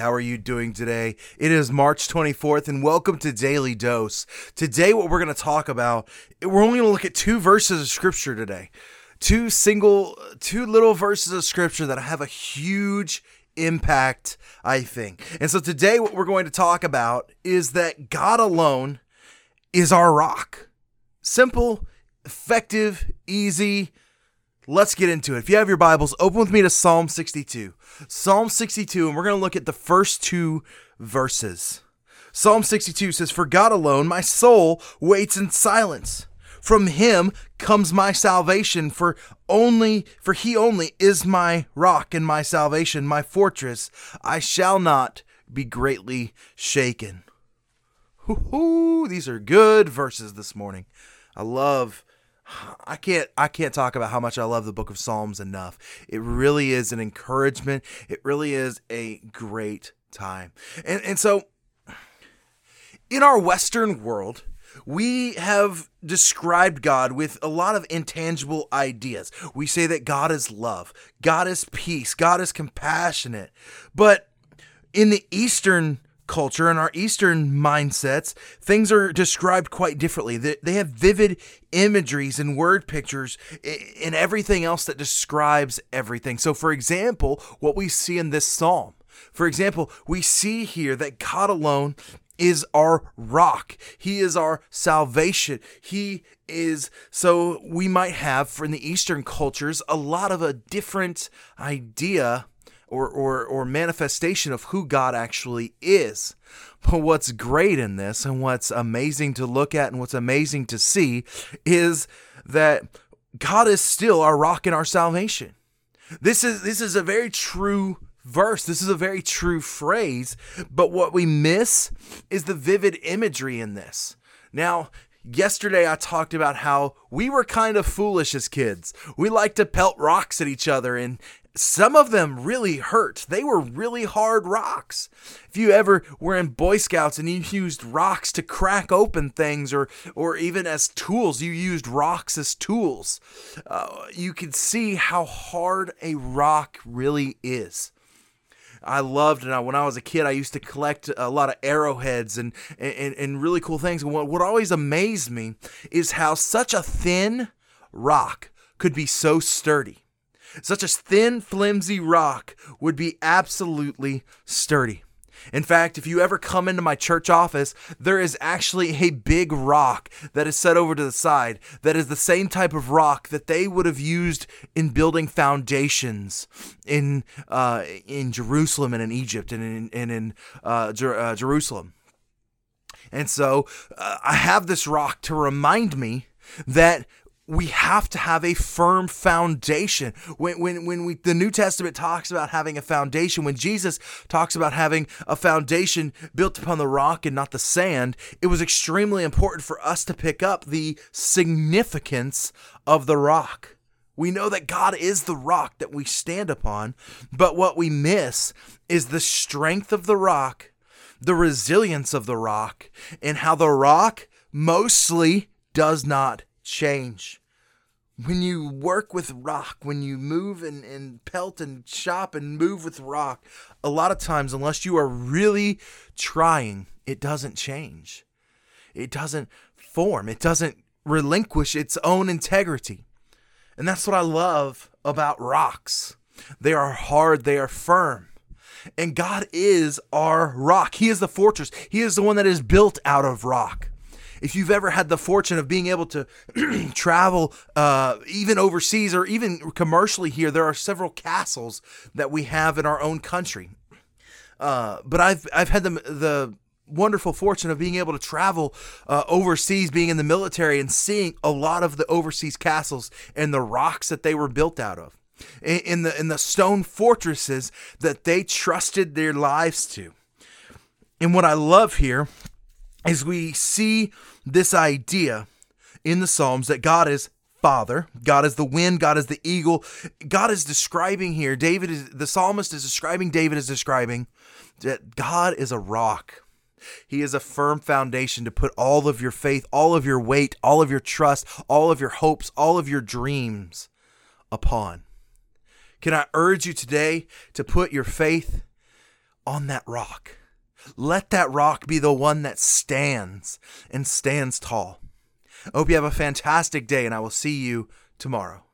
How are you doing today? It is March 24th, and welcome to Daily Dose. Today, what we're going to talk about, we're only going to look at two verses of scripture today. Two single, two little verses of scripture that have a huge impact, I think. And so today, what we're going to talk about is that God alone is our rock. Simple, effective, easy, Let's get into it. If you have your Bibles, open with me to Psalm 62. Psalm 62, and we're going to look at the first two verses. Psalm 62 says, For God alone, my soul waits in silence. From him comes my salvation, for only for he only is my rock and my salvation, my fortress. I shall not be greatly shaken. Hoo-hoo, these are good verses this morning. I love I can't I can't talk about how much I love the book of Psalms enough. It really is an encouragement. It really is a great time. And and so in our western world, we have described God with a lot of intangible ideas. We say that God is love, God is peace, God is compassionate. But in the eastern culture and our Eastern mindsets, things are described quite differently. They have vivid imageries and word pictures and everything else that describes everything. So, for example, what we see in this psalm, for example, we see here that God alone is our rock. He is our salvation. He is so we might have in the Eastern cultures a lot of a different idea or, or, or manifestation of who God actually is. But what's great in this and what's amazing to look at and what's amazing to see is that God is still our rock and our salvation. This is this is a very true verse. This is a very true phrase, but what we miss is the vivid imagery in this. Now, Yesterday, I talked about how we were kind of foolish as kids. We liked to pelt rocks at each other and, some of them really hurt. They were really hard rocks. If you ever were in Boy Scouts and you used rocks to crack open things, or or even as tools, you used rocks as tools. Uh, you could see how hard a rock really is. I loved it. When I was a kid, I used to collect a lot of arrowheads and, and, and really cool things. And what, what always amazed me is how such a thin rock could be so sturdy. Such a thin, flimsy rock would be absolutely sturdy. In fact, if you ever come into my church office, there is actually a big rock that is set over to the side that is the same type of rock that they would have used in building foundations in uh, in Jerusalem and in Egypt and in, and in uh, Jer- uh, Jerusalem. And so uh, I have this rock to remind me that we have to have a firm foundation. When, when, when we, the New Testament talks about having a foundation, when Jesus talks about having a foundation built upon the rock and not the sand, it was extremely important for us to pick up the significance of the rock. We know that God is the rock that we stand upon, but what we miss is the strength of the rock, the resilience of the rock, and how the rock mostly does not change when you work with rock, when you move and, and pelt and chop and move with rock, a lot of times, unless you are really trying, it doesn't change. It doesn't form. It doesn't relinquish its own integrity. And that's what I love about rocks. They are hard, they are firm. And God is our rock. He is the fortress. He is the one that is built out of rock if you've ever had the fortune of being able to travel uh, even overseas or even commercially here, there are several castles that we have in our own country. Uh, but I've I've had the the wonderful fortune of being able to travel uh, overseas, being in the military, and seeing a lot of the overseas castles and the rocks that they were built out of, in the in the stone fortresses that they trusted their lives to. And what I love here is we see this idea in the Psalms that God is Father, God is the wind, God is the eagle. God is describing here, David is the psalmist is describing, David is describing that God is a rock. He is a firm foundation to put all of your faith, all of your weight, all of your trust, all of your hopes, all of your dreams upon. Can I urge you today to put your faith on that rock? Let that rock be the one that stands and stands tall. I hope you have a fantastic day, and I will see you tomorrow.